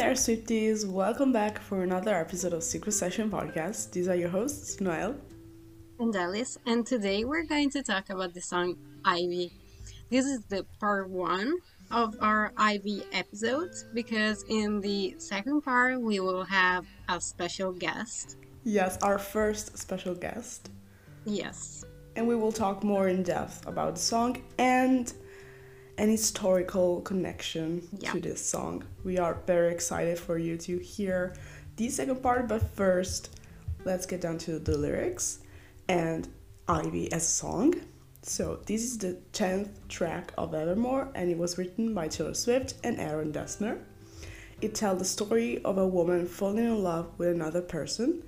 there, Swifties! Welcome back for another episode of Secret Session Podcast. These are your hosts, Noelle and Alice, and today we're going to talk about the song Ivy. This is the part one of our Ivy episodes because in the second part we will have a special guest. Yes, our first special guest. Yes. And we will talk more in depth about the song and an historical connection yeah. to this song. We are very excited for you to hear the second part, but first, let's get down to the lyrics and Ivy as a song. So, this is the 10th track of Evermore, and it was written by Taylor Swift and Aaron Dessner. It tells the story of a woman falling in love with another person,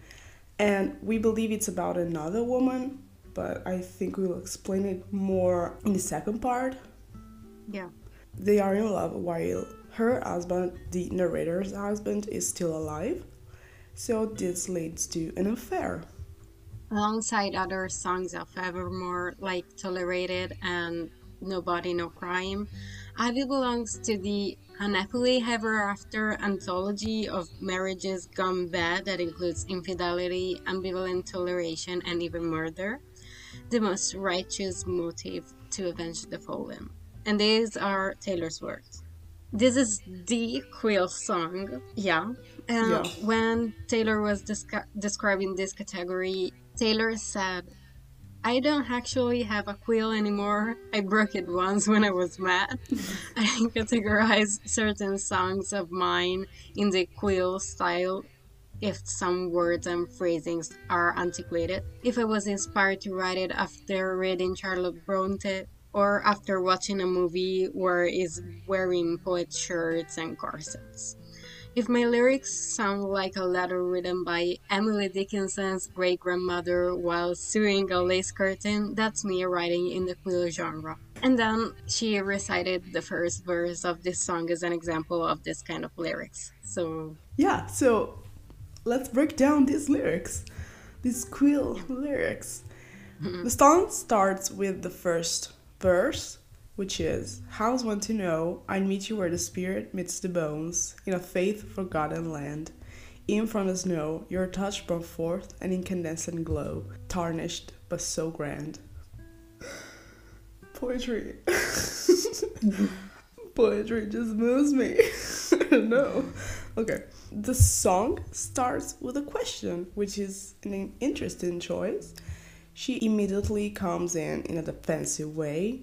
and we believe it's about another woman, but I think we will explain it more in the second part yeah. They are in love while her husband, the narrator's husband, is still alive. So this leads to an affair. Alongside other songs of Evermore, like Tolerated and Nobody No Crime, Ivy belongs to the unhappily ever after anthology of marriages gone bad that includes infidelity, ambivalent toleration, and even murder, the most righteous motive to avenge the fallen and these are Taylor's words. This is the Quill song, yeah. And yeah. when Taylor was descri- describing this category, Taylor said, I don't actually have a quill anymore. I broke it once when I was mad. I categorize certain songs of mine in the quill style if some words and phrasings are antiquated. If I was inspired to write it after reading Charlotte Bronte, or after watching a movie where is wearing poet shirts and corsets. If my lyrics sound like a letter written by Emily Dickinson's great grandmother while sewing a lace curtain, that's me writing in the quill genre. And then she recited the first verse of this song as an example of this kind of lyrics. So, yeah, so let's break down these lyrics, these quill lyrics. Mm-hmm. The song starts with the first verse, which is How's one to know I'd meet you where the spirit meets the bones, in a faith forgotten land. In from the snow, your touch brought forth an incandescent glow, tarnished but so grand. Poetry. Poetry just moves me. no. Okay. The song starts with a question, which is an interesting choice she immediately comes in in a defensive way.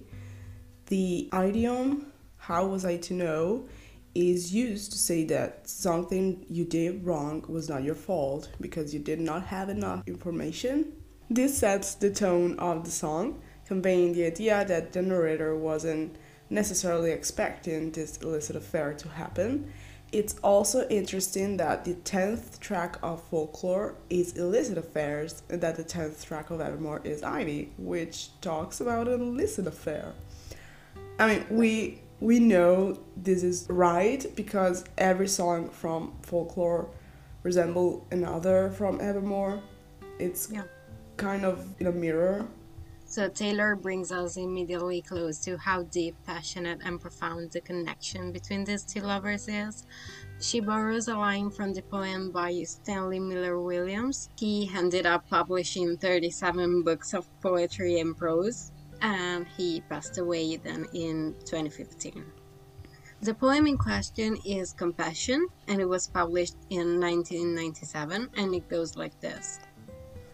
The idiom, how was I to know, is used to say that something you did wrong was not your fault because you did not have enough information. This sets the tone of the song, conveying the idea that the narrator wasn't necessarily expecting this illicit affair to happen it's also interesting that the 10th track of Folklore is Illicit Affairs and that the 10th track of Evermore is Ivy, which talks about an illicit affair. I mean, we we know this is right because every song from Folklore resemble another from Evermore. It's yeah. kind of in a mirror so Taylor brings us immediately close to how deep, passionate, and profound the connection between these two lovers is. She borrows a line from the poem by Stanley Miller Williams. He ended up publishing 37 books of poetry and prose, and he passed away then in 2015. The poem in question is Compassion, and it was published in 1997, and it goes like this.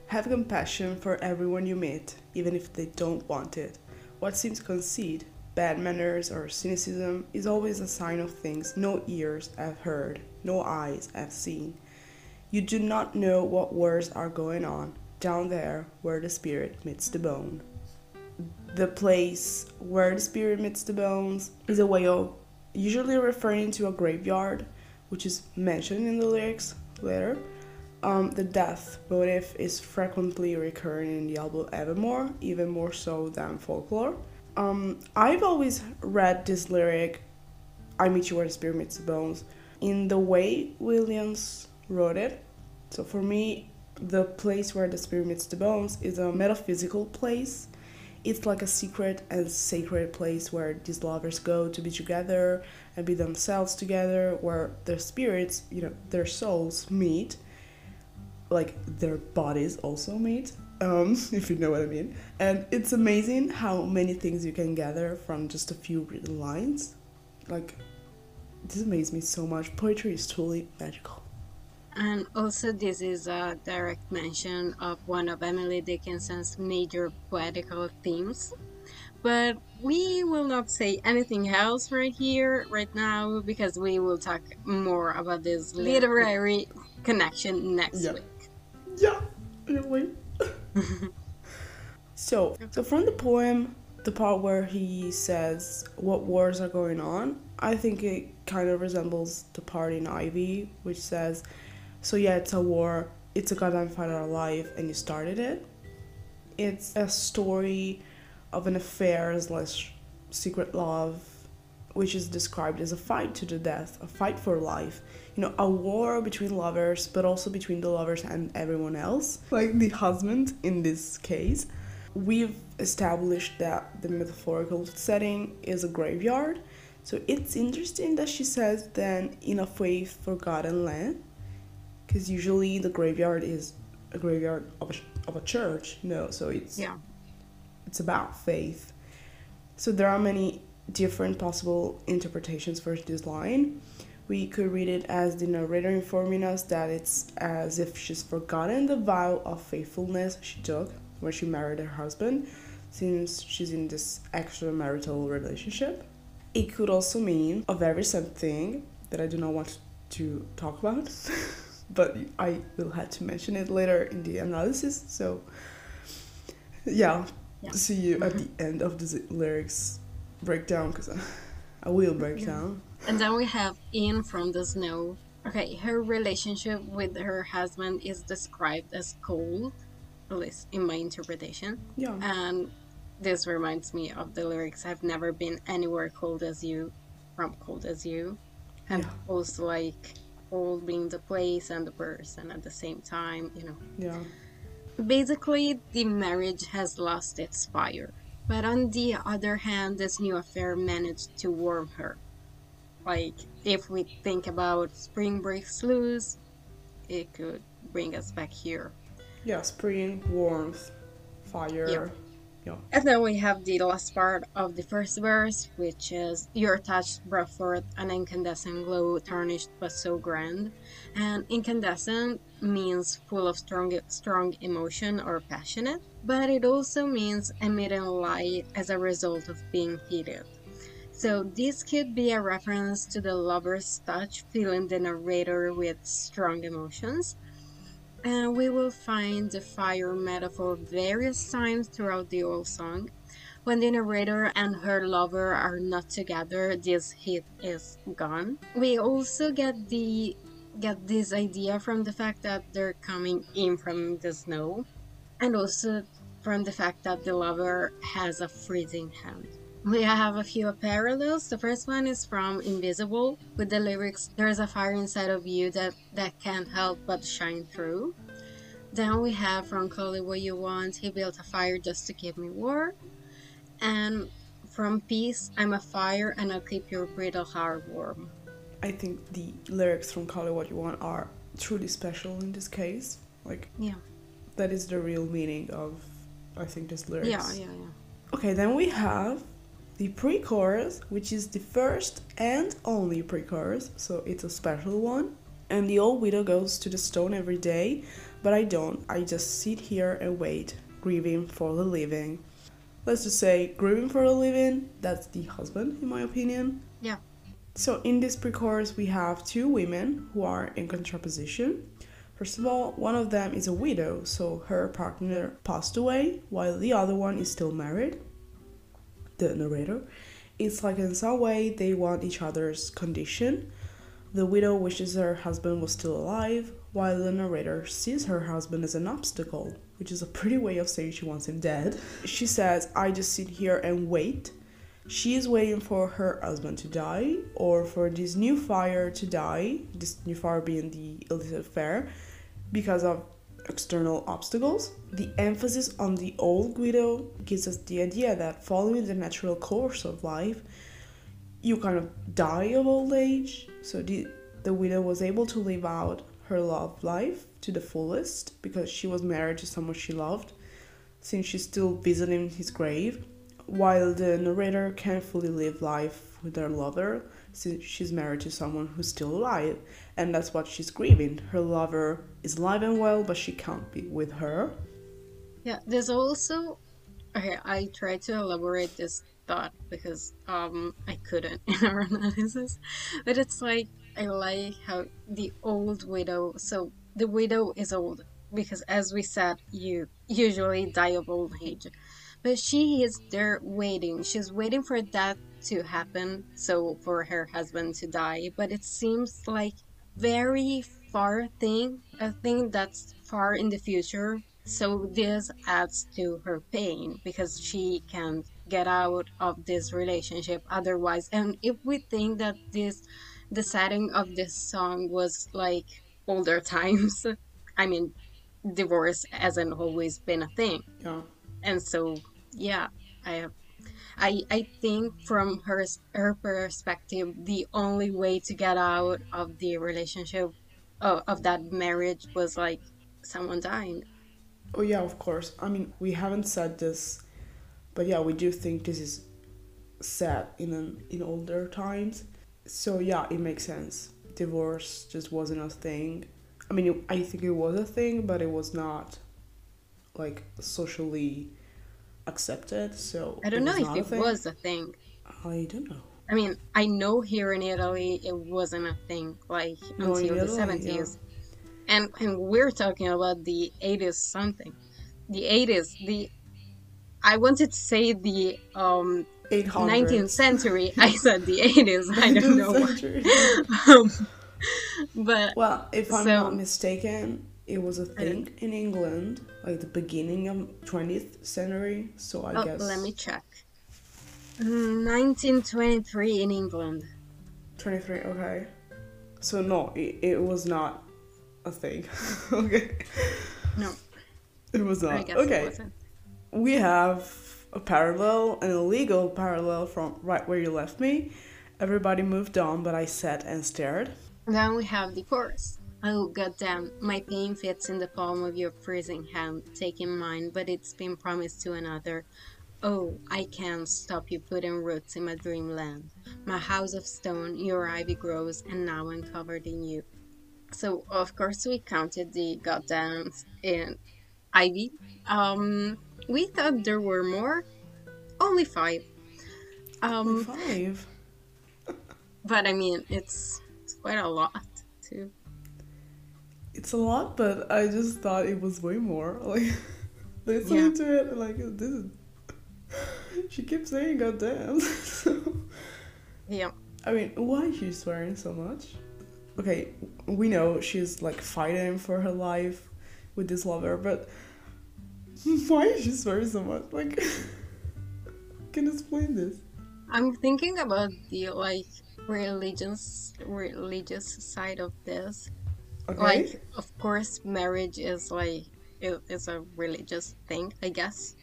Have compassion for everyone you meet, even if they don't want it. What seems conceit, bad manners, or cynicism is always a sign of things no ears have heard, no eyes have seen. You do not know what wars are going on down there where the spirit meets the bone. The place where the spirit meets the bones is a way of usually referring to a graveyard, which is mentioned in the lyrics later um, the death motif is frequently recurring in the album Evermore, even more so than folklore. Um, I've always read this lyric, I meet you where the spirit meets the bones, in the way Williams wrote it. So for me, the place where the spirit meets the bones is a metaphysical place. it's like a secret and sacred place where these lovers go to be together and be themselves together, where their spirits, you know, their souls meet, like their bodies also meet, um, if you know what I mean. And it's amazing how many things you can gather from just a few written lines. Like, this amazes me so much. Poetry is truly magical. And also, this is a direct mention of one of Emily Dickinson's major poetical themes. But we will not say anything else right here, right now, because we will talk more about this literary connection next Yeah. week. Yeah, anyway. so, so from the poem, the part where he says what wars are going on, I think it kind of resembles the part in Ivy, which says, "So yeah, it's a war. It's a goddamn fight our life, and you started it." It's a story of an affair slash secret love, which is described as a fight to the death, a fight for life. You know, a war between lovers, but also between the lovers and everyone else. Like the husband in this case. We've established that the metaphorical setting is a graveyard. So it's interesting that she says then in a faith forgotten land. Because usually the graveyard is a graveyard of a, of a church. No, so it's Yeah. it's about faith. So there are many different possible interpretations for this line. We could read it as the narrator informing us that it's as if she's forgotten the vow of faithfulness she took when she married her husband, since she's in this extramarital relationship. It could also mean a very sad thing that I do not want to talk about, but I will have to mention it later in the analysis. So, yeah, Yeah. see you at the end of the lyrics breakdown because I, will break Yeah. down. And then we have In from the Snow. Okay, her relationship with her husband is described as cold, at least in my interpretation. Yeah. And this reminds me of the lyrics I've never been anywhere cold as you, from cold as you. And Yeah. also like cold being the place and the person at the same time, you know. Yeah. Basically, the marriage has lost its fire. But on the other hand, this new affair managed to warm her. Like, if we think about Spring Breaks Loose, it could bring us back here. Yeah. Spring, warmth, fire. Yeah. Yeah. And then we have the last part of the first verse, which is Your touch brought forth an incandescent glow, tarnished but so grand. And incandescent means full of strong, strong emotion or passionate, but it also means emitting light as a result of being heated. So this could be a reference to the lover's touch, filling the narrator with strong emotions. And we will find the fire metaphor various times throughout the whole song. When the narrator and her lover are not together, this heat is gone. We also get the get this idea from the fact that they're coming in from the snow, and also from the fact that the lover has a freezing hand. We have a few parallels. The first one is from Invisible with the lyrics There's a fire inside of you that, that can't help but shine through. Then we have from Call It What You Want, He built a fire just to keep me warm. And from Peace, I'm a fire and I'll keep your brittle heart warm. I think the lyrics from Call It What You Want are truly special in this case. Like Yeah. that is the real meaning of I think this lyrics. Yeah, yeah, yeah. Okay, then we have the pre-chorus, which is the first and only pre-chorus, so it's a special one. And the old widow goes to the stone every day, but I don't. I just sit here and wait, grieving for the living. Let's just say grieving for the living, that's the husband in my opinion. Yeah. So in this pre-chorus we have two women who are in contraposition. First of all, one of them is a widow, so her partner passed away, while the other one is still married. The narrator. It's like in some way they want each other's condition. The widow wishes her husband was still alive, while the narrator sees her husband as an obstacle, which is a pretty way of saying she wants him dead. She says, I just sit here and wait. She is waiting for her husband to die, or for this new fire to die, this new fire being the illicit affair, because of external obstacles. The emphasis on the old Guido gives us the idea that following the natural course of life, you kind of die of old age. So the, the widow was able to live out her love life to the fullest because she was married to someone she loved, since she's still visiting his grave, while the narrator can't fully live life with her lover she's married to someone who's still alive, and that's what she's grieving. Her lover is alive and well, but she can't be with her. Yeah, there's also okay. I tried to elaborate this thought because um I couldn't in our analysis, but it's like I like how the old widow. So the widow is old because, as we said, you usually die of old age, but she is there waiting. She's waiting for that to happen, so for her husband to die. But it seems like very far thing, a thing that's far in the future. So this adds to her pain because she can't get out of this relationship otherwise. And if we think that this the setting of this song was like older times, I mean divorce hasn't always been a thing. Yeah. And so yeah, I have I, I think from her her perspective, the only way to get out of the relationship, uh, of that marriage, was like someone dying. Oh yeah, of course. I mean, we haven't said this, but yeah, we do think this is set in an, in older times. So yeah, it makes sense. Divorce just wasn't a thing. I mean, I think it was a thing, but it was not like socially accepted. So I don't know was not a if it thing. was a thing. I don't know. I mean, I know here in Italy it wasn't a thing like No, until the Italy, seventies, and and we're talking about the eighties something, the eighties. The I wanted to say the um Eight hundred. nineteenth century. I said the eighties. I don't know. um, but Well, if I'm So- not mistaken, it was a thing in England, like the beginning of 20th century. So I oh, guess let me check. Mm, 1923 in England. 23. Okay. So no, it, it was not a thing. okay. No, It was I not. guess okay. it wasn't. We have a parallel, an illegal parallel from right where you left me. Everybody moved on, but I sat and stared. Then we have the chorus. Oh goddamn, my pain fits in the palm of your freezing hand, taking mine, but it's been promised to another. Oh, I can't stop you putting roots in my dreamland. My house of stone, your ivy grows, and now I'm covered in you. So of course we counted the goddams in ivy. Um, we thought there were more, only five. Only Um, five. but I mean it's quite a lot too. It's a lot, but I just thought it was way more. Like listening Yeah. to it, like this is. She keeps saying "goddamn." so, Yeah. I mean, why is she swearing so much? Okay, we know she's like fighting for her life with this lover, but why is she swearing so much? Like, can you explain this? I'm thinking about the like religious religious side of this. Okay. Like, of course, marriage is like it is a religious thing, I guess.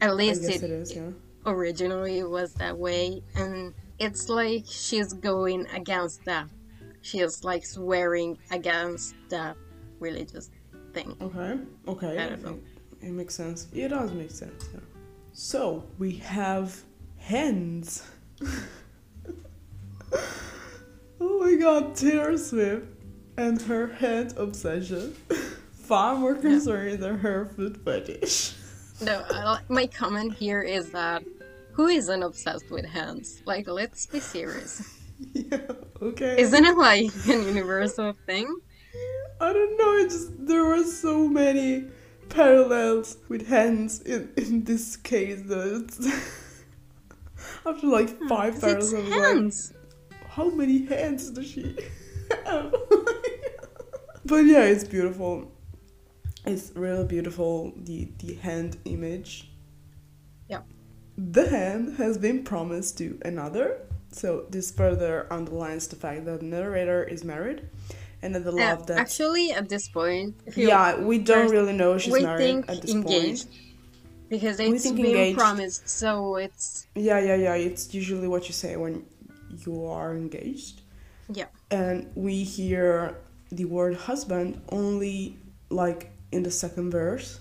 At least guess it, it is, yeah. originally it was that way, and it's like she's going against that. She is like swearing against that religious thing. Okay. Okay. I don't know. It makes sense. It does make sense. Yeah. So we have hens. oh my God, Taylor Swift and her hand obsession. Far more concerning than her food fetish. No, my comment here is that who isn't obsessed with hands? Like, let's be serious. yeah. Okay. Isn't it like an universal thing? I don't know. It just there were so many parallels with hands in in this case. That after like five Hmm, parallels, I was like, hands. how many hands does she have? But yeah, it's beautiful. It's really beautiful. The the hand image. Yeah. The hand has been promised to another, so this further underlines the fact that the narrator is married, and then the Uh, love that actually, at this point, yeah we don't really know she's we married think at this engaged point because it's think been engaged. promised, so it's yeah yeah yeah it's usually what you say when you are engaged yeah, and we hear the word husband only like in the second verse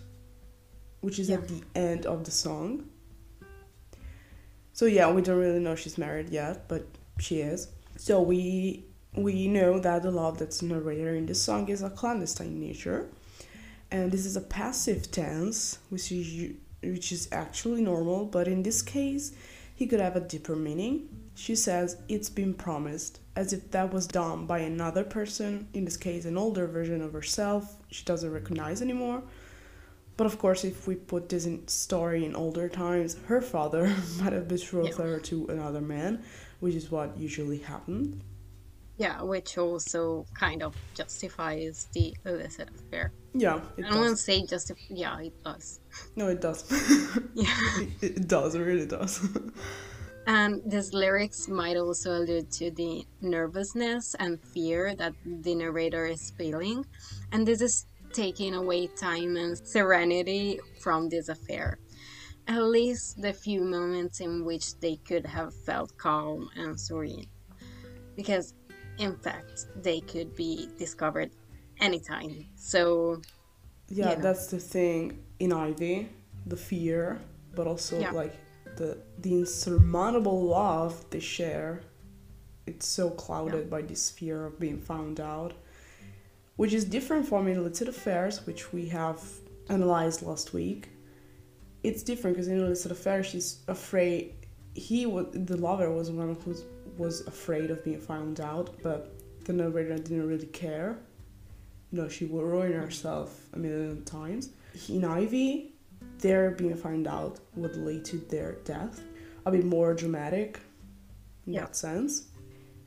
which is at the end of the song. So yeah we don't really know she's married yet but she is. So we we know that the love that's narrated in this song is a clandestine nature. And this is a passive tense which is which is actually normal but in this case he could have a deeper meaning. She says it's been promised as if that was done by another person in this case an older version of herself she doesn't recognize anymore but of course if we put this in story in older times her father might have betrothed Yeah. her to another man which is what usually happened yeah, which also kind of justifies the illicit affair. yeah it I don't want to say justify. Yeah, it does. no it does Yeah. it, it does it really does And these lyrics might also allude to the nervousness and fear that the narrator is feeling. And this is taking away time and serenity from this affair. At least the few moments in which they could have felt calm and serene. Because, in fact, they could be discovered anytime. So, yeah You know. that's the thing in ivy the fear but also Yeah. like the the insurmountable love they share it's so clouded by this fear of being found out which is different from illicit affairs which we have analyzed last week. It's different because in illicit affairs she's afraid he was the lover was one who was afraid of being found out but the narrator didn't really care. You know she will ruin herself a million times. In ivy their being found out would lead to their death. A bit more dramatic in Yeah. that sense.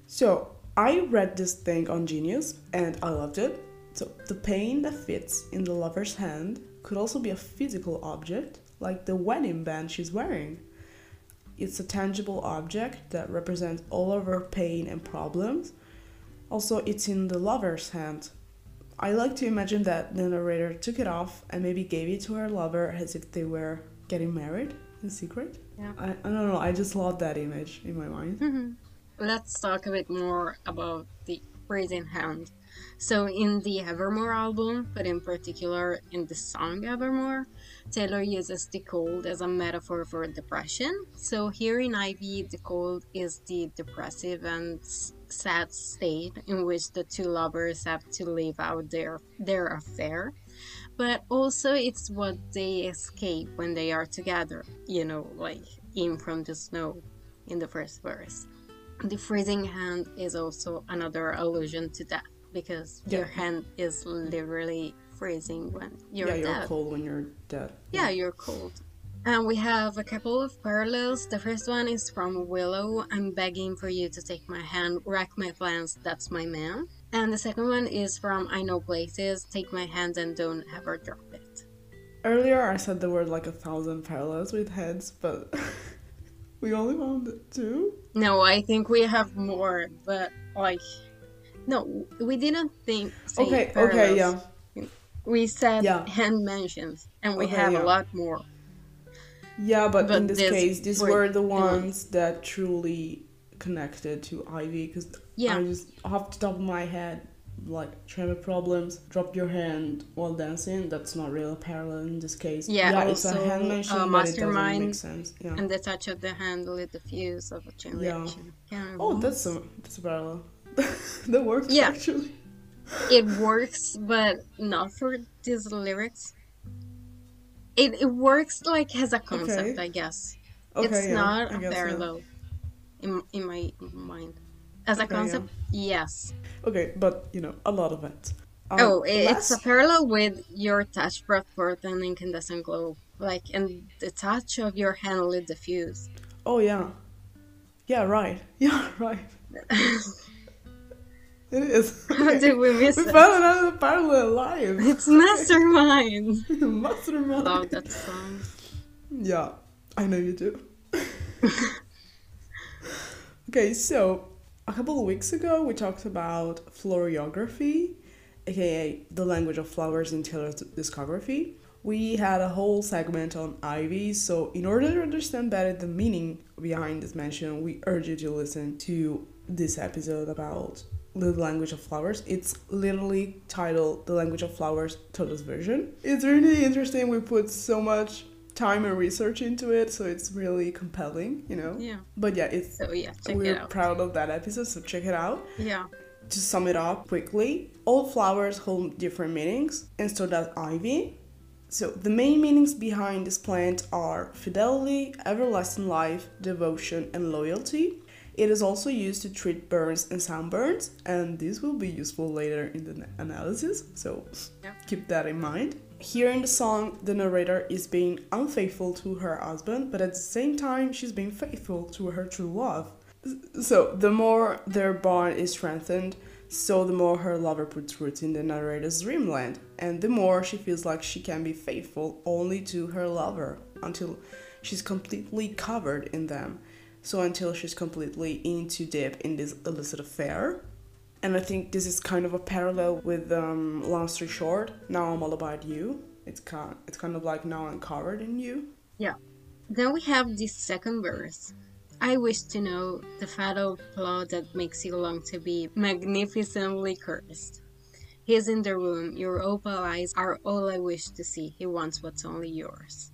So i read this thing on genius and i loved it. So the pain that fits in the lover's hand could also be a physical object like the wedding band she's wearing. It's a tangible object that represents all of her pain and problems. Also it's in the lover's hand I like to imagine that the narrator took it off and maybe gave it to her lover as if they were getting married in secret. Yeah. I, I don't know, I just love that image in my mind. Mm-hmm. let's talk a bit more about the Raising hand. So, in the Evermore album, but in particular in the song Evermore, Taylor uses the cold as a metaphor for depression. So, here in Ivy, the cold is the depressive and s- sad state in which the two lovers have to live out their, their affair. But also, it's what they escape when they are together, you know, like in from the snow in the first verse. The freezing hand is also another allusion to death because your hand is literally freezing when you're yeah, you're cold when you're dead. Yeah, you're cold. And we have a couple of parallels. The first one is from Willow. I'm begging for you to take my hand, wreck my plans, that's my man. And the second one is from I Know Places, take my hand and don't ever drop it. Earlier I said there were like a thousand parallels with heads, but we only found two. No, I think we have more, but like, no, we didn't think. Okay, okay, yeah. We said Yeah. hand mentions, and we Okay, have yeah. a lot more. Yeah, but, But in this this case, these were were the the ones that truly connected to Ivy because Yeah. I just off the top of my head, like tremor problems, drop your hand while dancing. That's not really a parallel in this case. Yeah, it's a hand mention, uh, but it doesn't make sense. Yeah. And the touch of the hand lit the fuse of a chain Yeah. reaction. Oh, that's a that's a parallel. that works Yeah. actually. it works, but not for these lyrics. It, it works like as a concept, Okay. I guess. Okay, it's yeah, not I a yeah. parallel in, in my mind. As a Okay, yeah. concept, yes. Okay, but you know, a lot of it. Um, Oh, i- it's a parallel with your touch brought forth an incandescent glow. Like, and the touch of your hand lit the fuse. Oh yeah. Yeah, right. Yeah, right. it is. How Okay. did we miss We it? found another parallel live. It's Mastermind! Mastermind. Love that song. Yeah, I know you do. okay, so A couple of weeks ago, we talked about florography, aka the language of flowers in Taylor's discography. We had a whole segment on ivy, so in order to understand better the meaning behind this mention, we urge you to listen to this episode about the language of flowers. It's literally titled The Language of Flowers Taylor's version. It's really interesting. We put so much time and research into it, so it's really compelling, you know? Yeah. But yeah, it's So yeah, we're it proud of that episode, so check it out. Yeah. To sum it up quickly, all flowers hold different meanings, and so does ivy. So, the main meanings behind this plant are fidelity, everlasting life, devotion, and loyalty. It is also used to treat burns and sunburns, and this will be useful later in the analysis, so Yeah. keep that in mind. Here in the song, the narrator is being unfaithful to her husband, but at the same time, she's being faithful to her true love. So, the more their bond is strengthened, so the more her lover puts roots in the narrator's dreamland, and the more she feels like she can be faithful only to her lover until she's completely covered in them. So, until she's completely into deep in this illicit affair. And I think this is kind of a parallel with um, Long Story Short. Now I'm all about you. It's kind, it's kind of like now I'm covered in you. Yeah. Then we have this second verse. I wish to know the fatal flaw that makes you long to be magnificently cursed. He's in the room, your opal eyes are all I wish to see. He wants what's only yours.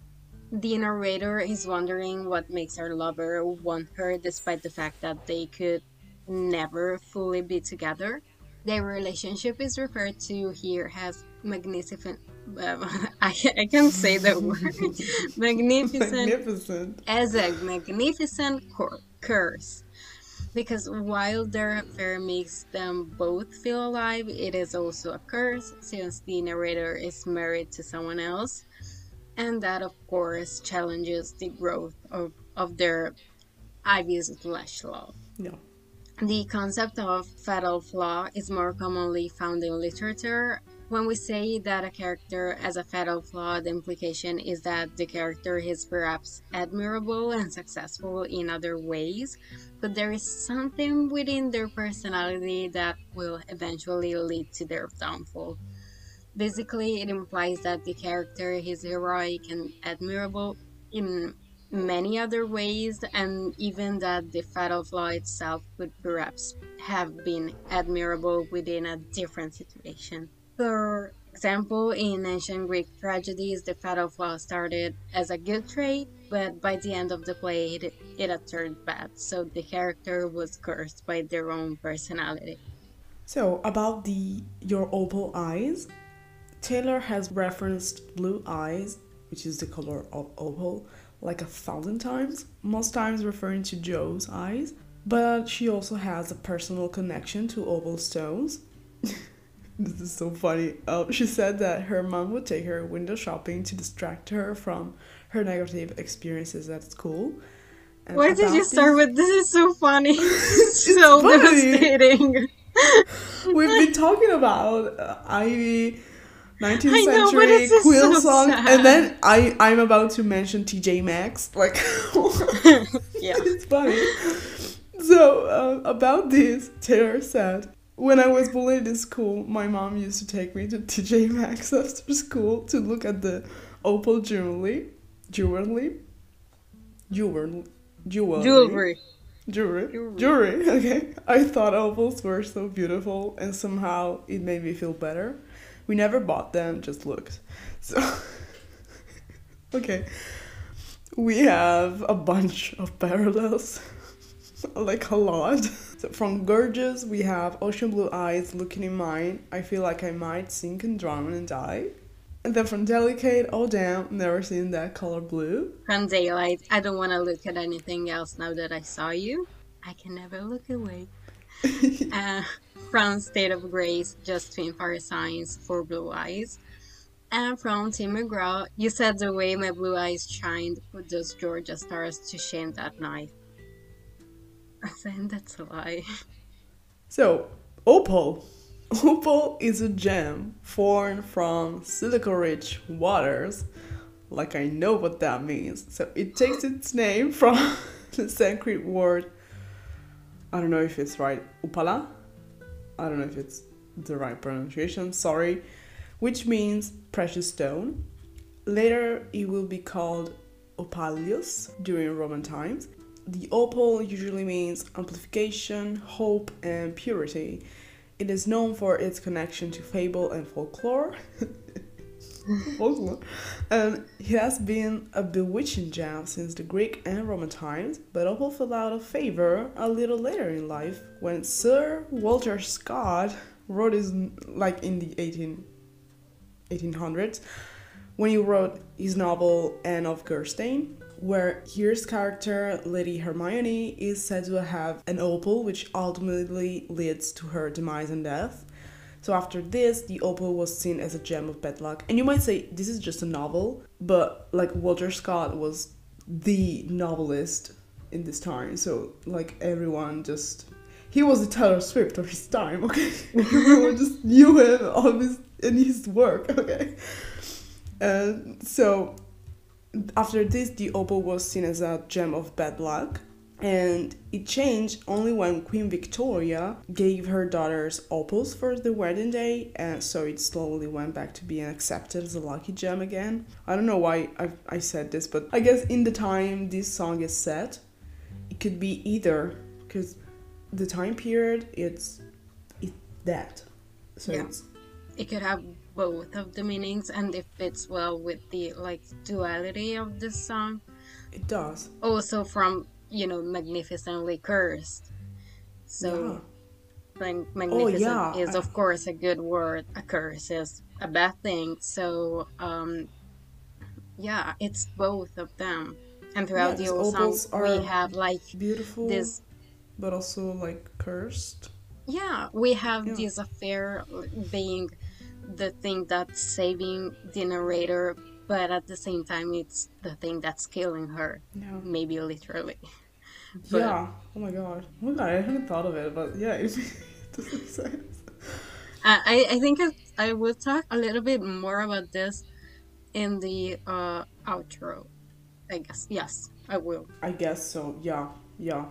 The narrator is wondering what makes her lover want her despite the fact that they could never fully be together. Their relationship is referred to here as magnificent. Um, I, I can't say the word. magnificent Magnificent. as a magnificent cor- curse. Because while their affair makes them both feel alive, it is also a curse since the narrator is married to someone else. And that, of course, challenges the growth of, of their Ivy's flesh love. Yeah. The concept of fatal flaw is more commonly found in literature. When we say that a character has a fatal flaw, the implication is that the character is perhaps admirable and successful in other ways, but there is something within their personality that will eventually lead to their downfall. Basically, it implies that the character is heroic and admirable in many other ways, and even that the fatal flaw itself could perhaps have been admirable within a different situation. For example, in ancient Greek tragedies, the fatal flaw started as a good trait, but by the end of the play, it, it had turned bad, so the character was cursed by their own personality. So, about the Your Opal Eyes, Taylor has referenced blue eyes, which is the color of opal, like a thousand times, most times referring to Joe's eyes, but she also has a personal connection to opal stones. this is so funny. Uh, she said that her mom would take her window shopping to distract her from her negative experiences at school. And Why did you start with this is so funny? so funny. devastating. We've been talking about uh, Ivy, 19th I century just quill so song, sad. and then I I'm about to mention TJ Maxx. Like, yeah. it's funny. So uh, about this, Taylor said. When I was bullied in school, my mom used to take me to TJ Maxx after school to look at the opal jewelry, jewelry, jewelry, Jewelry. Jewelry. Jewelry. Jewelry. Okay. I thought opals were so beautiful and somehow it made me feel better. We never bought them, just looks. So Okay. We have a bunch of parallels. like a lot. So from gorgeous we have ocean blue eyes looking in mine. I feel like I might sink and drown and die. And then from delicate, oh damn, never seen that color blue. From daylight, I don't want to look at anything else now that I saw you. I can never look away. uh, from State of Grace, just twin fire signs for blue eyes. And from Tim McGraw, you said the way my blue eyes shined put those Georgia stars to shame that night. I Then that's a lie. So, opal. Opal is a gem formed from silica rich waters. Like, I know what that means. So, it takes its name from the Sanskrit word I don't know if it's right, Upala. I don't know if it's the right pronunciation, sorry, which means precious stone. Later, it will be called opalius during Roman times. The opal usually means amplification, hope, and purity. It is known for its connection to fable and folklore. And it um, has been a bewitching gem since the Greek and Roman times, but opal fell out of favor a little later in life when Sir Walter Scott wrote his, like in the 18, 1800s, when he wrote his novel Anne of Geierstein, where here's character Lady Hermione is said to have an opal, which ultimately leads to her demise and death. So after this, the opal was seen as a gem of bad luck. And you might say this is just a novel, but like Walter Scott was the novelist in this time. So like everyone just he was the Taylor Swift of his time, okay? everyone just knew him of his in his work, okay? And so after this, the opal was seen as a gem of bad luck, and it changed only when Queen Victoria gave her daughters opals for the wedding day, and so it slowly went back to being accepted as a lucky gem again. I don't know why I, I said this, but I guess in the time this song is set, it could be either, because the time period it's it's that, so Yeah. it's It could have both of the meanings, and it fits well with the like duality of this song. it does. Also, from you know, magnificently cursed. So, mag- magnificent yeah. is of course a good word. A curse is a bad thing. So, um, yeah, it's both of them. And throughout the these whole song, we have like beautiful, this but also like cursed. Yeah, we have Yeah. this affair being the thing that's saving the narrator, but at the same time, it's the thing that's killing her, Yeah. maybe literally. But- yeah. Oh my god. Oh my god, I hadn't thought of it, but yeah, it does make sense. I, I- I think I, I will talk a little bit more about this in the uh, outro. I guess. Yes, I will. I guess so. Yeah. Yeah.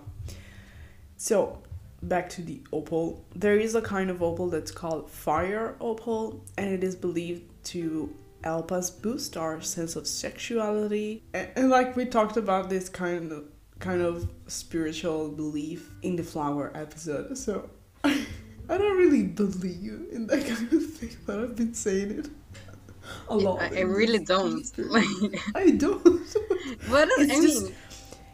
So, back to the opal. There is a kind of opal that's called fire opal, and it is believed to help us boost our sense of sexuality. And, and like we talked about this kind of kind of spiritual belief in the flower episode. So, I don't really believe in that kind of thing, but I've been saying it a lot. I, I really don't. I don't. what It's I just- mean,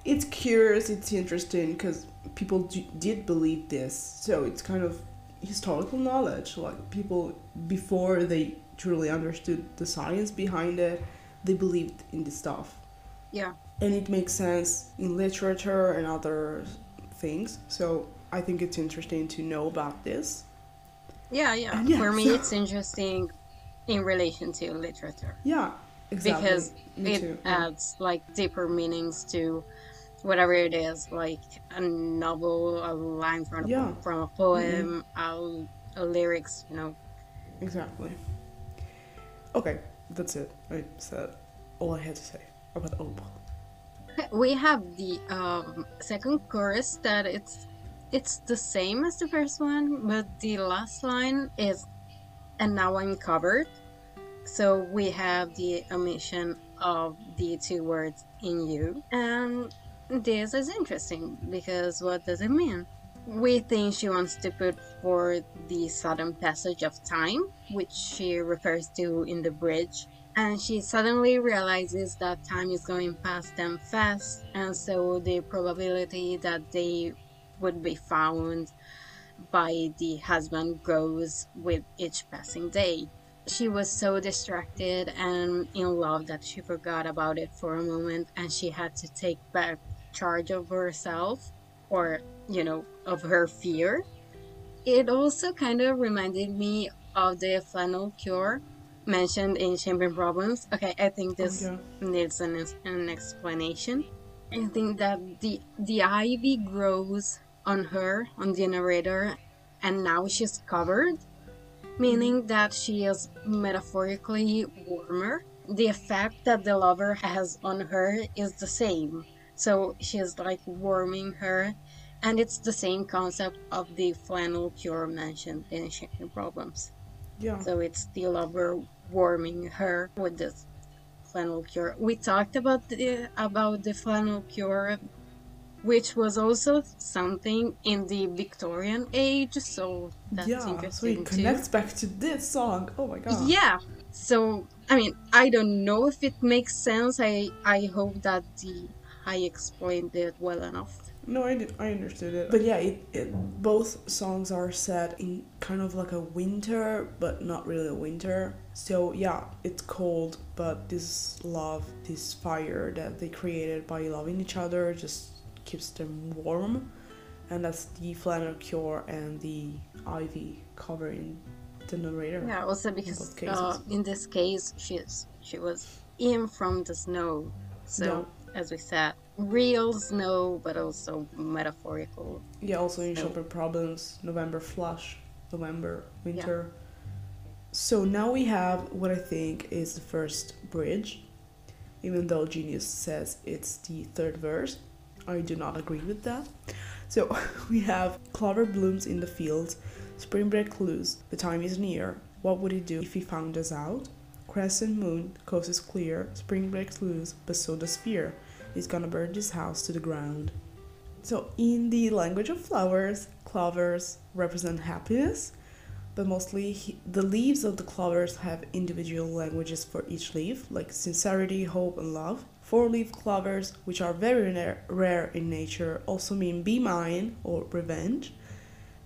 it's curious it's interesting because people d- did believe this so it's kind of historical knowledge like people before they truly understood the science behind it they believed in this stuff yeah. And it makes sense in literature and other things so i think it's interesting to know about this Yeah, yeah. Yeah, For me, so- it's interesting in relation to literature. yeah exactly because Me it too. yeah. adds like deeper meanings to whatever it is like a novel a line from, Yeah. Mm-hmm. a, from a poem a, a lyrics you know exactly okay that's it i said all i had to say about opal we have the um, second chorus that it's it's the same as the first one but the last line is and now i'm covered. So we have the omission of the two words in you. And this is interesting because what does it mean? We think she wants to put for the sudden passage of time which she refers to in the bridge and she suddenly realizes that time is going past them fast, and so the probability that they would be found by the husband grows with each passing day. She was so distracted and in love that she forgot about it for a moment, and she had to take back charge of herself, or, you know, of her fear. It also kind of reminded me of the flannel cure mentioned in Champagne Problems. Okay, I think oh this yeah. needs an, an explanation. I think that the the ivy grows on her, on the narrator, and now she's covered, meaning that she is metaphorically warmer. The effect that the lover has on her is the same. So she's like warming her, And it's the same concept of the flannel cure mentioned in Champagne Problems. Yeah. So it's the lover warming her with this flannel cure. We talked about the about the flannel cure, which was also something in the Victorian age. So that's yeah, so interesting it too. connects back to this song. Oh my god. Yeah. So I mean, I don't know if it makes sense. I I hope that the I explained it well enough. No, I did. I understood it. But yeah, it, it both songs are set in kind of like a winter, but not really a winter. So yeah, it's cold, but this love, this fire that they created by loving each other, just keeps them warm, and that's the flannel cure and the ivy covering the narrator. Yeah, also because cases. uh, in this case she's she was in from the snow, so as we said, real snow, but also metaphorical. Yeah, also in Champagne Problems, November Flush, November Winter. So now we have what I think is the first bridge, even though Genius says it's the third verse. I do not agree with that. So we have clover blooms in the fields, spring breaks loose, the time is near. What would he do if he found us out? Crescent moon, coast is clear, spring breaks loose, but so does fear. He's gonna burn this house to the ground. So, in the language of flowers, clovers represent happiness, but mostly he, the leaves of the clovers have individual languages for each leaf, like sincerity, hope, and love. Four leaf clovers, which are very rare, rare in nature, also mean be mine or revenge.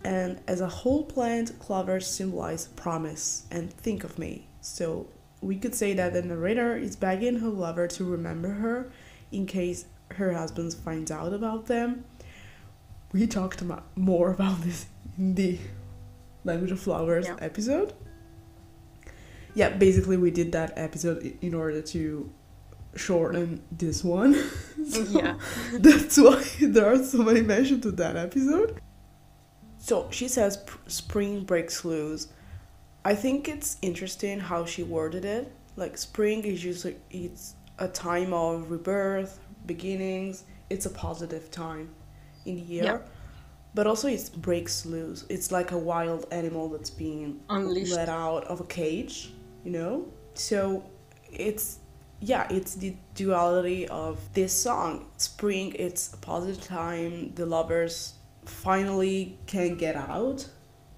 And as a whole plant, clovers symbolize promise and think of me. So, we could say that the narrator is begging her lover to remember her in case her husband finds out about them. We talked about more about this in the Language of Flowers Yeah. episode. Yeah, basically we did that episode in order to shorten this one. So Yeah. That's why there are so many mentions to that episode. So she says "P- spring breaks loose. I think it's interesting how she worded it. Like spring is usually it's a time of rebirth, beginnings. It's a positive time in the year. Yeah. But also it breaks loose. It's like a wild animal that's being Unleashed. let out of a cage, you know? So it's yeah, it's the duality of this song. Spring, it's a positive time. The lovers finally can get out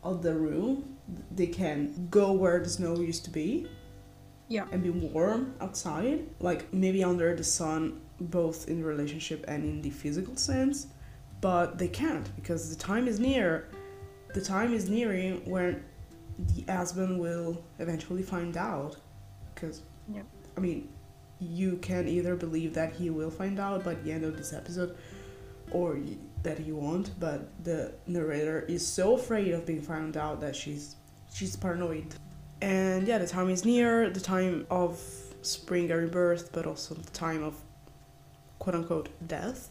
of the room. They can go where the snow used to be Yeah. and be warm outside, like maybe under the sun, both in relationship and in the physical sense. But they can't because the time is near. The time is nearing when the husband will eventually find out. Because, Yep. I mean, you can either believe that he will find out by the end of this episode or that he won't but the narrator is so afraid of being found out that she's she's paranoid and yeah the time is near the time of spring and rebirth but also the time of quote unquote death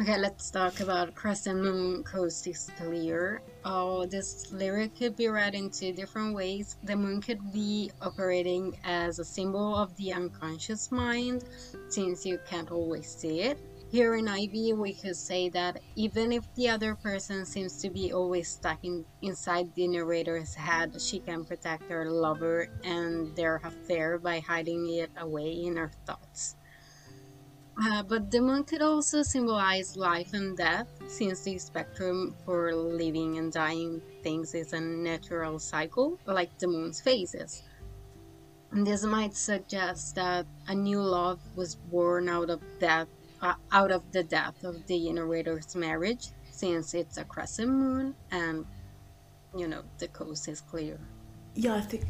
Okay, let's talk about Crescent Moon Coast is Clear. Oh, this lyric could be read in two different ways. The moon could be operating as a symbol of the unconscious mind, since you can't always see it. Here in Ivy, we could say that even if the other person seems to be always stuck in, inside the narrator's head, she can protect her lover and their affair by hiding it away in her thoughts. Uh, but the moon could also symbolize life and death, since the spectrum for living and dying things is a natural cycle, like the moon's phases. And this might suggest that a new love was born out of death, uh, out of the death of the narrator's marriage, since it's a crescent moon and, you know, the coast is clear. yeah i think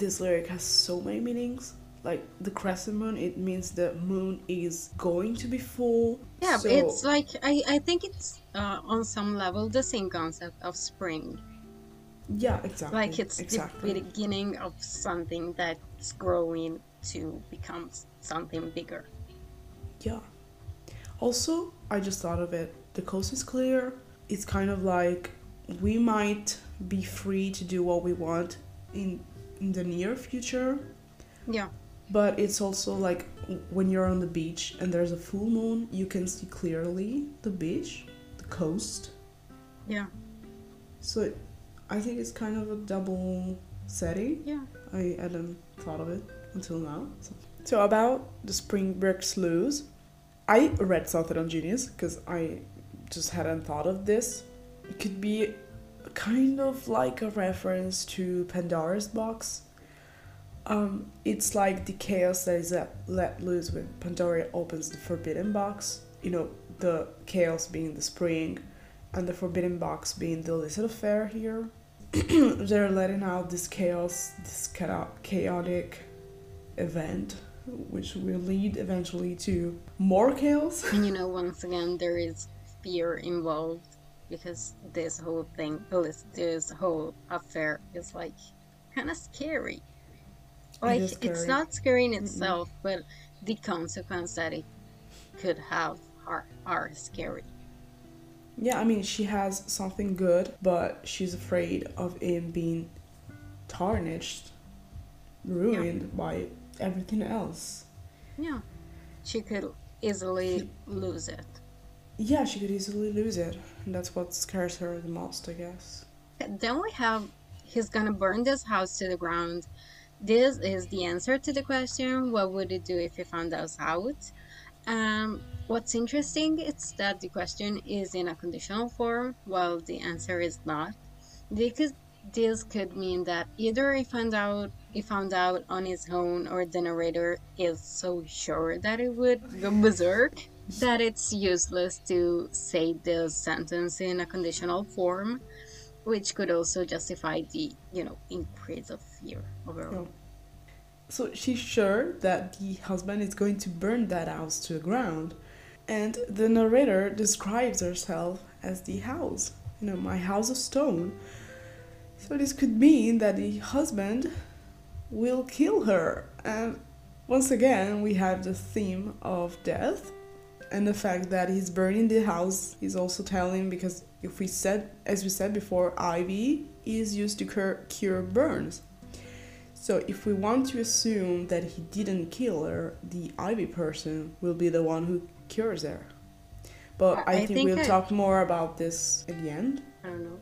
this lyric has so many meanings like the crescent moon it means the moon is going to be full Yeah, so, it's like I, I think it's uh, on some level the same concept of spring. yeah exactly like it's exactly the beginning of something that's growing to become something bigger Yeah. Also, I just thought of it. The coast is clear. It's kind of like we might be free to do what we want in in the near future, yeah but it's also like when you're on the beach and there's a full moon, you can see clearly the beach, the coast. Yeah. So it, I think it's kind of a double setting. Yeah. I hadn't thought of it until now. So, so about the Springbrook Sloughs, I read on Genius because I just hadn't thought of this. It could be kind of like a reference to Pandora's box. Um, it's like the chaos that is let loose when Pandora opens the forbidden box. You know, the chaos being the spring, and the forbidden box being the illicit affair here. They're letting out this chaos, this chaotic event, which will lead eventually to more chaos. And you know, once again, there is fear involved because this whole thing, this whole affair is like kind of scary. Like, it it's not scary in itself, mm but the consequences that it could have are, are scary. Yeah, I mean, she has something good, but she's afraid of him being tarnished, ruined yeah. by everything else. Yeah, she could easily lose it. Yeah, she could easily lose it. And that's what scares her the most, I guess. Then we have he's gonna burn this house to the ground. This is the answer to the question what would he do if he found us out? Um, what's interesting is that the question is in a conditional form while the answer is not. Because this could mean that either he found out he found out on his own or the narrator is so sure that it would go berserk that it's useless to say the sentence in a conditional form which could also justify the you know increase of fear overall. Oh. So she's sure that the husband is going to burn that house to the ground. And the narrator describes herself as the house you know my house of stone. So this could mean that the husband will kill her. And once again we have the theme of death and the fact that he's burning the house. Is also telling because if we said as we said before ivy is used to cure, cure burns. So if we want to assume that he didn't kill her the ivy person will be the one who cures her. But i, I think, think, we'll I... talk more about this at the end. I don't know.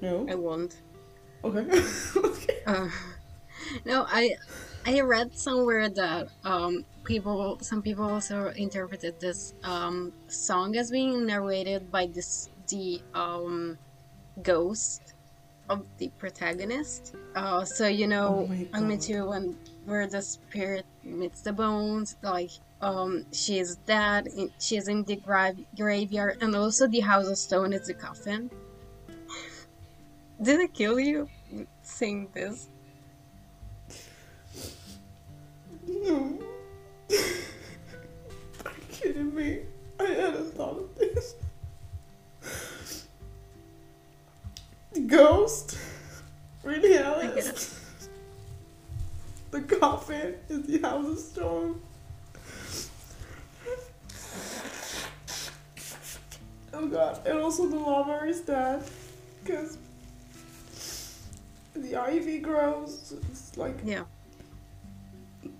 No? I won't. Okay. Okay. Uh, no i i read somewhere that um people some people also interpreted this um, song as being narrated by this the um, ghost of the protagonist. Uh, so you know oh on too when where the spirit meets the bones like um, she's dead she's in the gra- graveyard and also the house of stone is the coffin. Did it kill you saying this no are you kidding me? I hadn't thought of this. The ghost? Really, Alice? The coffin is the house of stone. Oh god, and also the lover is dead. Because the ivy grows. It's like. Yeah.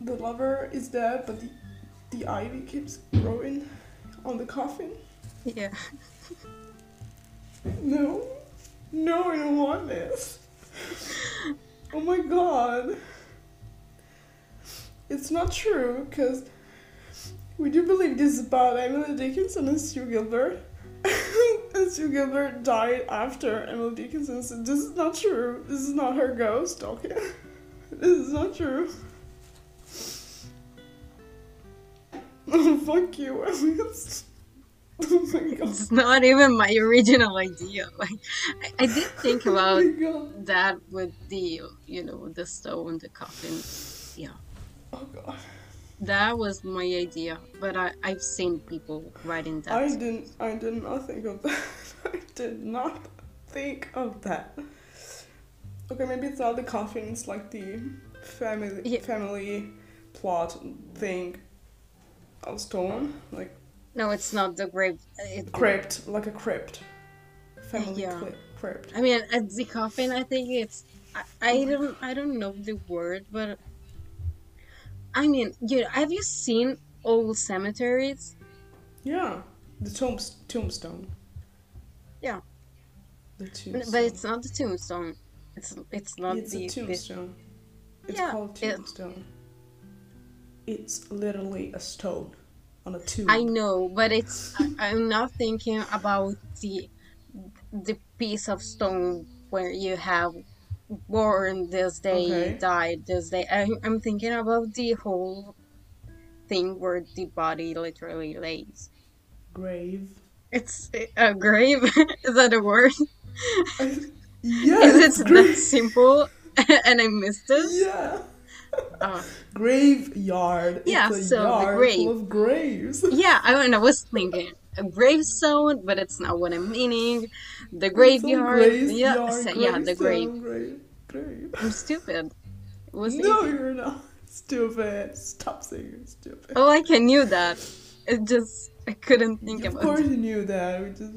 The lover is dead, but the the ivy keeps growing on the coffin. Yeah. no. No, I don't want this. Oh my god. It's not true, because we do believe this is about Emily Dickinson and Sue Gilbert. and Sue Gilbert died after Emily Dickinson, so this is not true. This is not her ghost, okay? this is not true. Oh, fuck you. Oh my god. It's not even my original idea. Like, I, I did think oh about oh that with the, you know, the stone, the coffin. Yeah. Oh god. That was my idea, but I, I've seen people writing that. I didn't. I did not think of that. I did not think of that. Okay, maybe it's not the coffin. It's like the family yeah. family plot thing of stone, like. No, it's not the grave. It, crypt, like a crypt. Family yeah. crypt. I mean, at the coffin, I think it's. I, I don't. I don't know the word, but. I mean, you have you seen old cemeteries? Yeah, the tomb, tombstone. Yeah. The tombstone. But it's not the tombstone. It's it's not it's the a tombstone. It's Yeah, called it- tombstone. It's literally a stone on a tomb. I know, but it's I- I'm not thinking about the the piece of stone where you have born this day, Okay. died this day. I, I'm thinking about the whole thing where the body literally lays. Grave. It's a grave. Is that a word? yes. Is it that simple? and I missed it. Yeah. Oh. Graveyard. Yeah, it's a so the yard grave. full of graves. Yeah, I, and I was thinking a gravestone, but it's not what I'm meaning. The graveyard. yeah, yeah, the grave. grave. Grave. I'm stupid. Was No, easy. you're not. Stupid. Stop saying you're stupid. Oh, like I knew that. It just I couldn't think of about Of course it. you knew that. We just,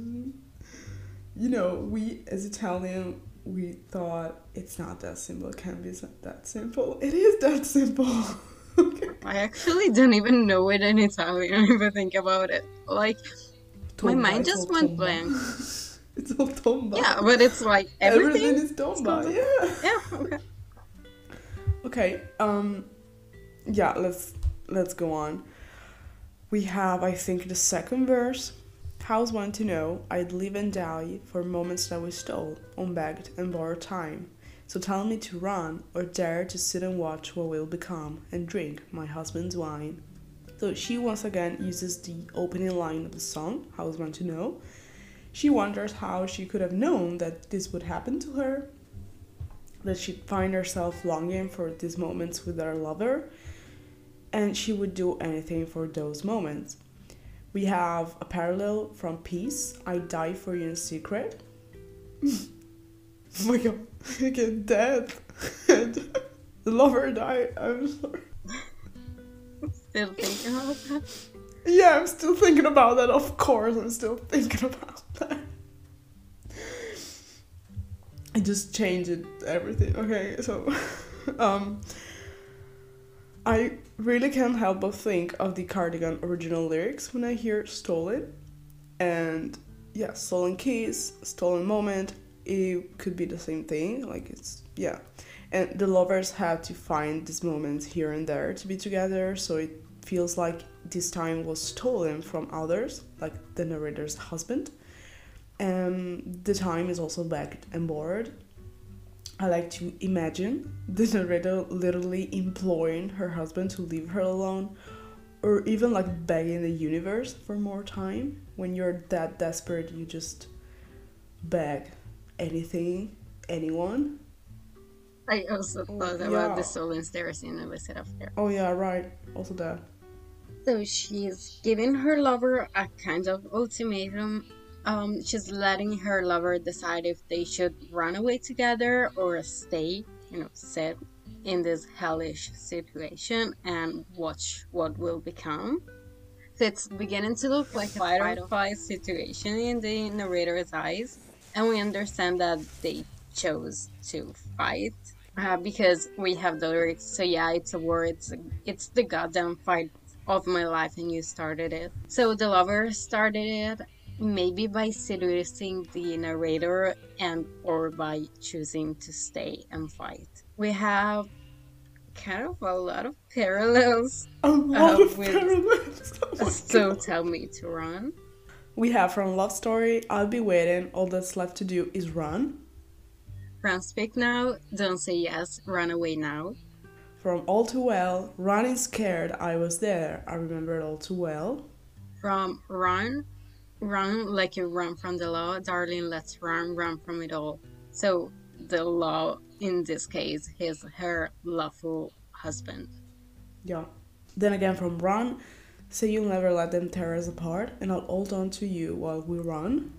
you know, we as Italian, we thought it's not that simple. It can't be that simple. It is that simple. okay. I actually don't even know it in Italian if I think about it. Like My mind just went tomba. blank. it's all tomba. yeah, but it's like everything, everything. is tomba. tomba. Yeah. Yeah. Okay. Okay. Um. Yeah. Let's let's go on. We have, I think, the second verse. How's one to know I'd live and die for moments that we stole, unbegged and borrowed time. So tell me to run or dare to sit and watch what will become and drink my husband's wine. So she once again uses the opening line of the song, How's one to know. She wonders how she could have known that this would happen to her, that she'd find herself longing for these moments with her lover, and she would do anything for those moments. We have a parallel from Peace, I Die for You in Secret. oh my god, I get dead. and the lover died. I'm sorry. Still thinking about that. Yeah, I'm still thinking about that. Of course, I'm still thinking about that. I just changed it, everything. Okay, so um I really can't help but think of the cardigan original lyrics when I hear stolen. And yeah, stolen keys, stolen moment, it could be the same thing. Like it's yeah. And the lovers have to find these moments here and there to be together, so it feels like this time was stolen from others, like the narrator's husband. And the time is also begged and borrowed. I like to imagine the narrator literally imploring her husband to leave her alone, or even like begging the universe for more time. When you're that desperate, you just beg anything, anyone. I also oh, thought Yeah. about the stolen stairs in Illicit Affair. Oh, yeah, right. Also, that. So she's giving her lover a kind of ultimatum. Um, she's letting her lover decide if they should run away together or stay, you know, sit in this hellish situation and watch what will become. So it's beginning to look like a fight or flight situation in the narrator's eyes, and we understand that they chose to fight uh, because we have the lyrics. So yeah, it's a war. It's it's the goddamn fight of my life, and you started it. So the lover started it, maybe by seducing the narrator and or by choosing to stay and fight. We have kind of a lot of parallels. A lot Uh, of with- parallels. Oh So God. tell me to run. We have from Love Story, I'll be waiting, all that's left to do is run. Run, speak now. Don't say yes. Run away now. From All Too Well, running scared, I was there, I remember it all too well. From run, run like you run from the law, darling. Let's run, run from it all. So the law in this case is her lawful husband. Yeah. Then again from Run, say you'll never let them tear us apart, and I'll hold on to you while we run.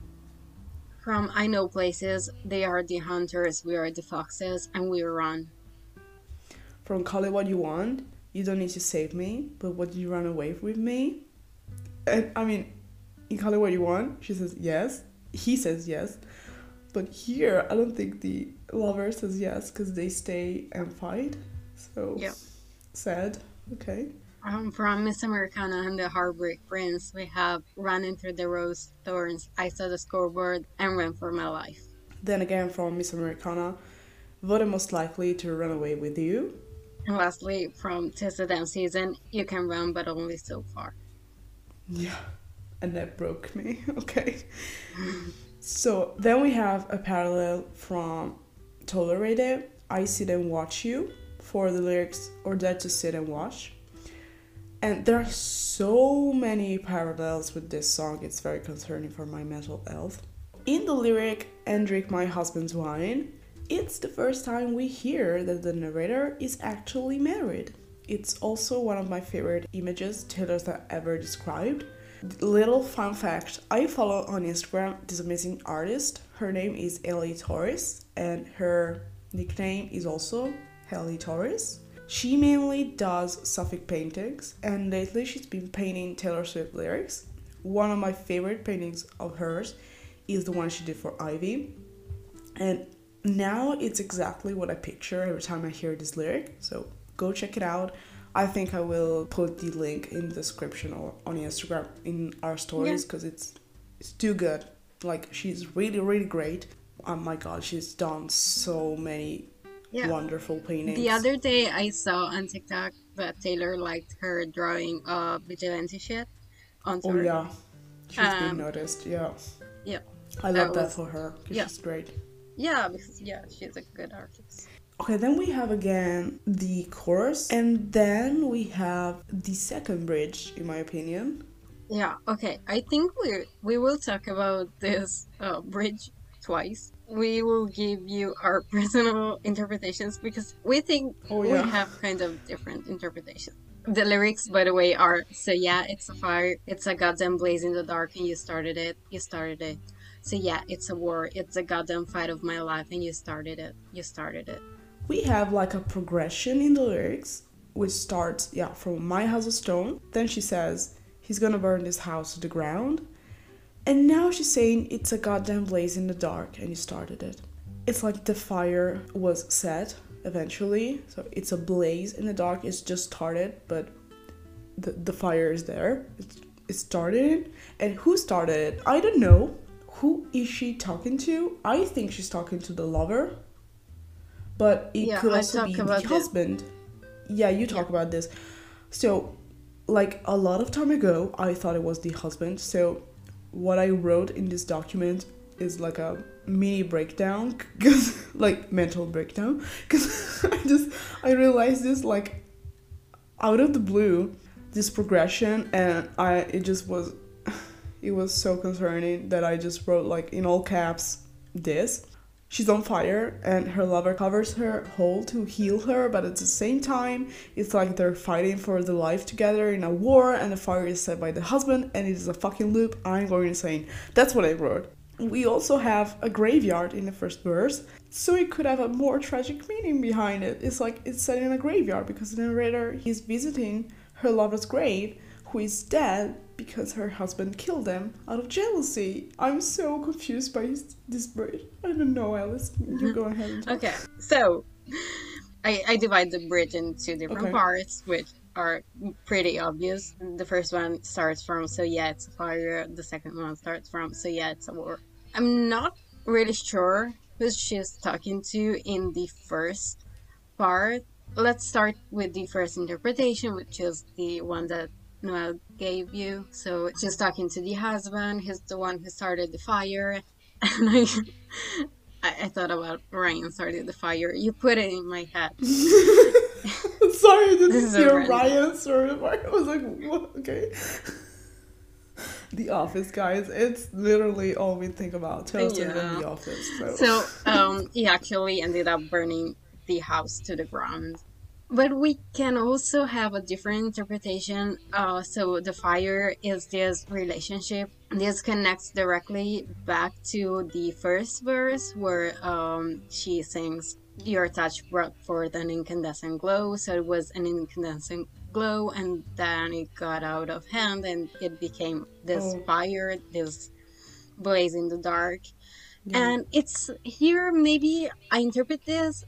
From I know places, they are the hunters, we are the foxes, and we run. From Call It What You Want, you don't need to save me, but would you run away with me? And I mean, in Call It What You Want, she says yes, he says yes, but here I don't think the lover says yes because they stay and fight. So Yeah. sad. Okay. Um, from Miss Americana and the Heartbreak Prince, we have Running Through the Rose Thorns, I Saw the Scoreboard, and Ran for My Life. Then again, from Miss Americana, voted most likely to run away with you. And lastly, from the Dance Season, You Can Run But Only So Far. Yeah, and that broke me. okay. So then we have a parallel from Tolerate It, I Sit and Watch You, for the lyrics, or Dead to Sit and Watch. And there are so many parallels with this song, it's very concerning for my mental health. In the lyric, and drink my husband's wine, it's the first time we hear that the narrator is actually married. It's also one of my favorite images Taylor's ever described. Little fun fact I follow on Instagram this amazing artist. Her name is Ellie Torres, and her nickname is also Ellie Torres. She mainly does Suffolk paintings, and lately she's been painting Taylor Swift lyrics. One of my favorite paintings of hers is the one she did for Ivy. And now it's exactly what I picture every time I hear this lyric. So go check it out. I think I will put the link in the description or on Instagram in our stories because yeah. it's it's too good. Like she's really really great. Oh my god, she's done so many yeah. wonderful paintings. The other day I saw on TikTok that Taylor liked her drawing of vigilante shit on Oh yeah, she's um, been noticed. Yeah. Yeah. I love that, was, that for her because yeah. she's great. Yeah, because yeah, she's a good artist. Okay, then we have again the chorus, and then we have the second bridge, in my opinion. Yeah. Okay. I think we we will talk about this uh, bridge twice. We will give you our personal interpretations because we think oh, yeah. we have kind of different interpretations. The lyrics, by the way, are so yeah, it's a fire, it's a goddamn blaze in the dark, and you started it, you started it. So yeah, it's a war, it's a goddamn fight of my life, and you started it, you started it we have like a progression in the lyrics which starts yeah from my house of stone. Then she says he's gonna burn this house to the ground. And now she's saying it's a goddamn blaze in the dark and you started it. It's like the fire was set eventually so it's a blaze in the dark. It's just started but the, the fire is there. It's, it started. And who started it? I don't know. Who is she talking to? I think she's talking to the lover but it yeah, could also be the husband. Yeah, you talk yeah. about this. So, like a lot of time ago, I thought it was the husband. So, what I wrote in this document is like a mini breakdown, cause like mental breakdown, because I just I realized this like out of the blue, this progression, and I it just was it was so concerning that I just wrote like in all caps this She's on fire and her lover covers her hole to heal her, but at the same time, it's like they're fighting for the life together in a war and the fire is set by the husband and it is a fucking loop. I'm going insane. That's what I wrote. We also have a graveyard in the first verse, so it could have a more tragic meaning behind it. It's like it's set in a graveyard because the narrator he's visiting her lover's grave who is dead because her husband killed them out of jealousy. I'm so confused by this bridge. I don't know, Alice. You go ahead. okay, so I, I divide the bridge into different okay. parts, which are pretty obvious. The first one starts from "So yeah, it's a fire." The second one starts from "So yeah, it's a war." I'm not really sure who she's talking to in the first part. Let's start with the first interpretation, which is the one that Noelle gave you. So she's talking to the husband. He's the one who started the fire. And I, I, thought about Ryan started the fire. You put it in my head. Sorry, I didn't hear Ryan started the fire. I was like, what? okay. The Office, guys. It's literally all we think about. Toasted yeah. in The Office. So, so um, he actually ended up burning the house to the ground. But we can also have a different interpretation. Uh, so the fire is this relationship. This connects directly back to the first verse where um, she sings, Your touch brought forth an incandescent glow. So it was an incandescent glow, and then it got out of hand and it became this oh. fire, this blaze in the dark. Yeah. And it's here, maybe I interpret this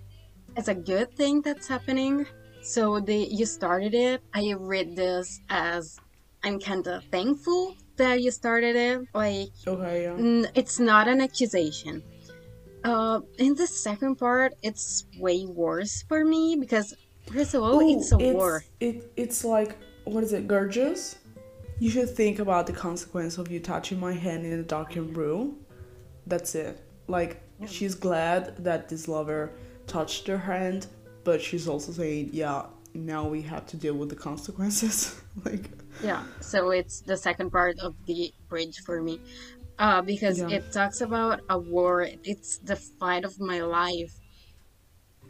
as a good thing that's happening So the you started it. I read this as I'm kind of thankful that you started it. Like, Okay, yeah. n- it's not an accusation. Uh, in the second part, it's way worse for me because first of all, Ooh, it's a war. It, it's like, what is it, gorgeous? You should think about the consequence of you touching my hand in a darkened room. That's it. Like, she's glad that this lover touched her hand, but she's also saying, yeah, now we have to deal with the consequences. like, Yeah, so it's the second part of the bridge for me. Uh, because Yeah. it talks about a war. It's the fight of my life.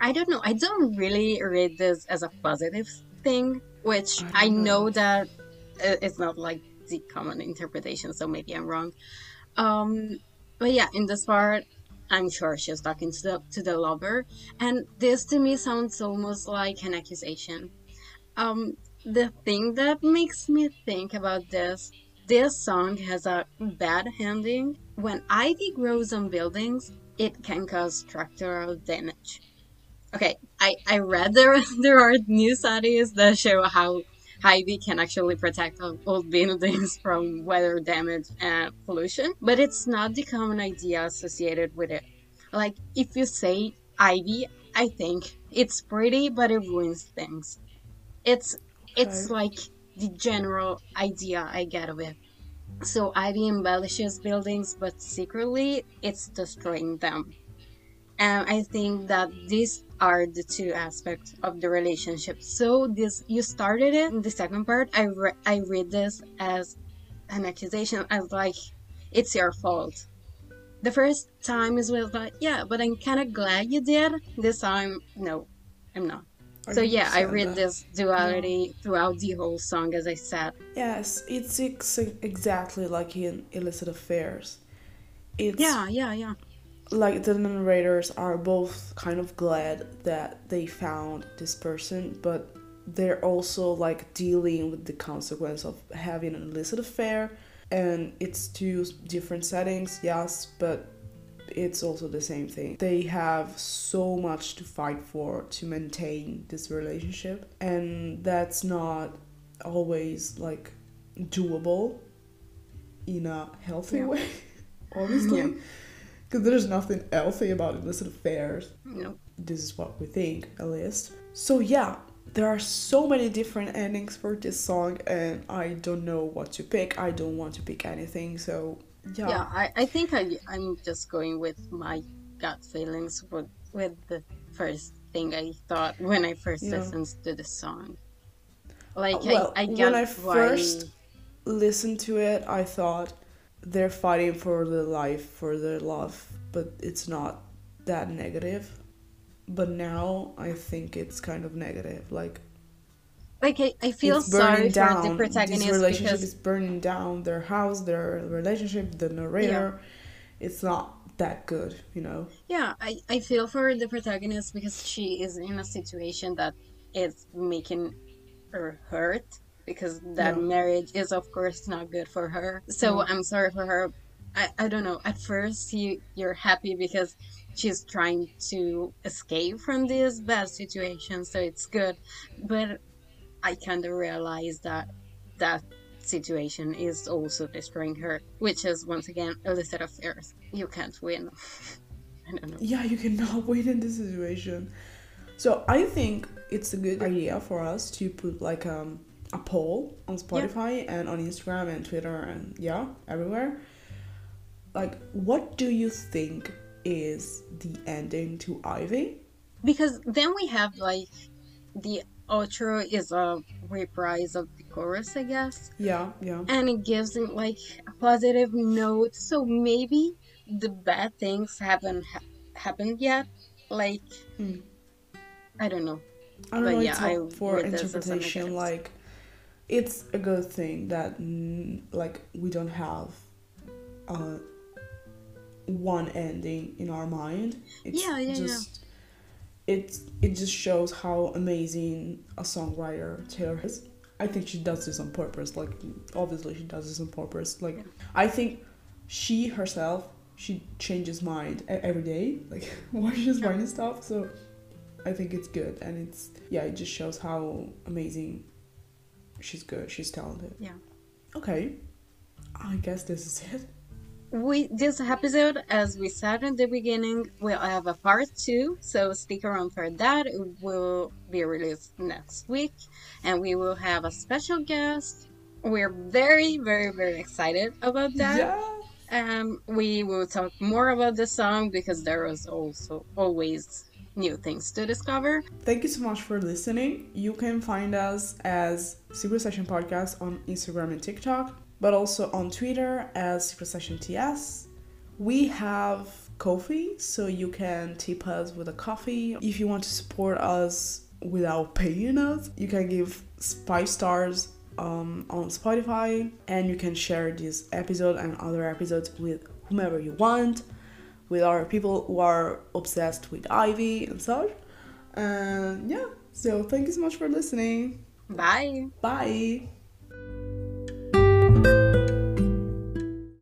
I don't know. I don't really read this as a positive thing, which I I, know know. that uh, it's not like the common interpretation, so maybe I'm wrong. Um, but yeah, in this part, I'm sure she's talking to the to the lover, and this to me sounds almost like an accusation. Um, the thing that makes me think about this, this song has a bad ending. When ivy grows on buildings, it can cause structural damage. Okay, I, I read there there are new studies that show how ivy can actually protect old buildings from weather damage and pollution, but it's not the common idea associated with it. Like if you say ivy, I think it's pretty, but it ruins things. It's it's like the general idea I get of it. So ivy embellishes buildings, but secretly it's destroying them. And I think that these are the two aspects of the relationship. So this you started it in the second part. I re- I read this as an accusation, as like it's your fault. The first time is with like yeah, but I'm kind of glad you did. This time, no, I'm not. So yeah, I read that. this duality throughout the whole song, as I said. Yes, it's ex- exactly like in illicit affairs. It's Yeah, yeah, yeah. Like the narrators are both kind of glad that they found this person, but they're also like dealing with the consequence of having an illicit affair. And it's two different settings, yes, but it's also the same thing. They have so much to fight for to maintain this relationship, and that's not always like doable in a healthy Yeah. way, obviously. Because there's nothing healthy about illicit affairs. No. This is what we think, at least. So, yeah, there are so many different endings for this song, and I don't know what to pick. I don't want to pick anything, so yeah. Yeah, I, I think I, I'm just going with my gut feelings with, with the first thing I thought when I first Yeah. listened to the song. Like, uh, well, I, I when I why... first listened to it, I thought they're fighting for their life, for their love, but it's not that negative. But now I think it's kind of negative. Like Like, I, I feel sorry down. for the protagonist this relationship because... is burning down their house, their relationship, the narrator. It's not that good, you know. Yeah, I, I feel for the protagonist because she is in a situation that is making her hurt because that Yeah. marriage is of course not good for her. So Yeah. I'm sorry for her. I, I don't know. At first you you're happy because she's trying to escape from this bad situation, so it's good. But I kind of realized that that situation is also destroying her, which is once again illicit affairs. You can't win. I don't know. Yeah, you cannot win in this situation. So I think it's a good idea for us to put like um, a poll on Spotify and on Instagram and Twitter and yeah, everywhere. Like, what do you think is the ending to Ivy? Because then we have like the outro is a reprise of the chorus, I guess, Yeah, yeah. and it gives it like a positive note. So maybe the bad things haven't ha- happened yet. Like Hmm. I don't know. I don't But know. yeah, it's I for read this as a interpretation. Like, it's a good thing that like we don't have uh, one ending in our mind. It's Yeah, yeah, yeah. just it it just shows how amazing a songwriter Taylor is. I think she does this on purpose. Like, obviously, she does this on purpose. Like, Yeah. I think she herself she changes mind every day. Like, while she's Yeah. writing stuff. So I think it's good and it's yeah, it just shows how amazing she's good. She's talented. Yeah. Okay. I guess this is it. We this episode, as we said in the beginning, we'll have a part two. So stick around for that. It will be released next week, and we will have a special guest. We're very, very, very excited about that. Yeah. Um, we will talk more about the song because there is also always new things to discover. Thank you so much for listening. You can find us as Secret Session Podcast on Instagram and TikTok, but also on Twitter as Secret Session TS. We have Ko-Fi, so you can tip us with a coffee. If you want to support us without paying us, you can give five stars um, on Spotify and you can share this episode and other episodes with whomever you want with our people who are obsessed with Ivy and such. And yeah, so thank you so much for listening. Bye. Bye.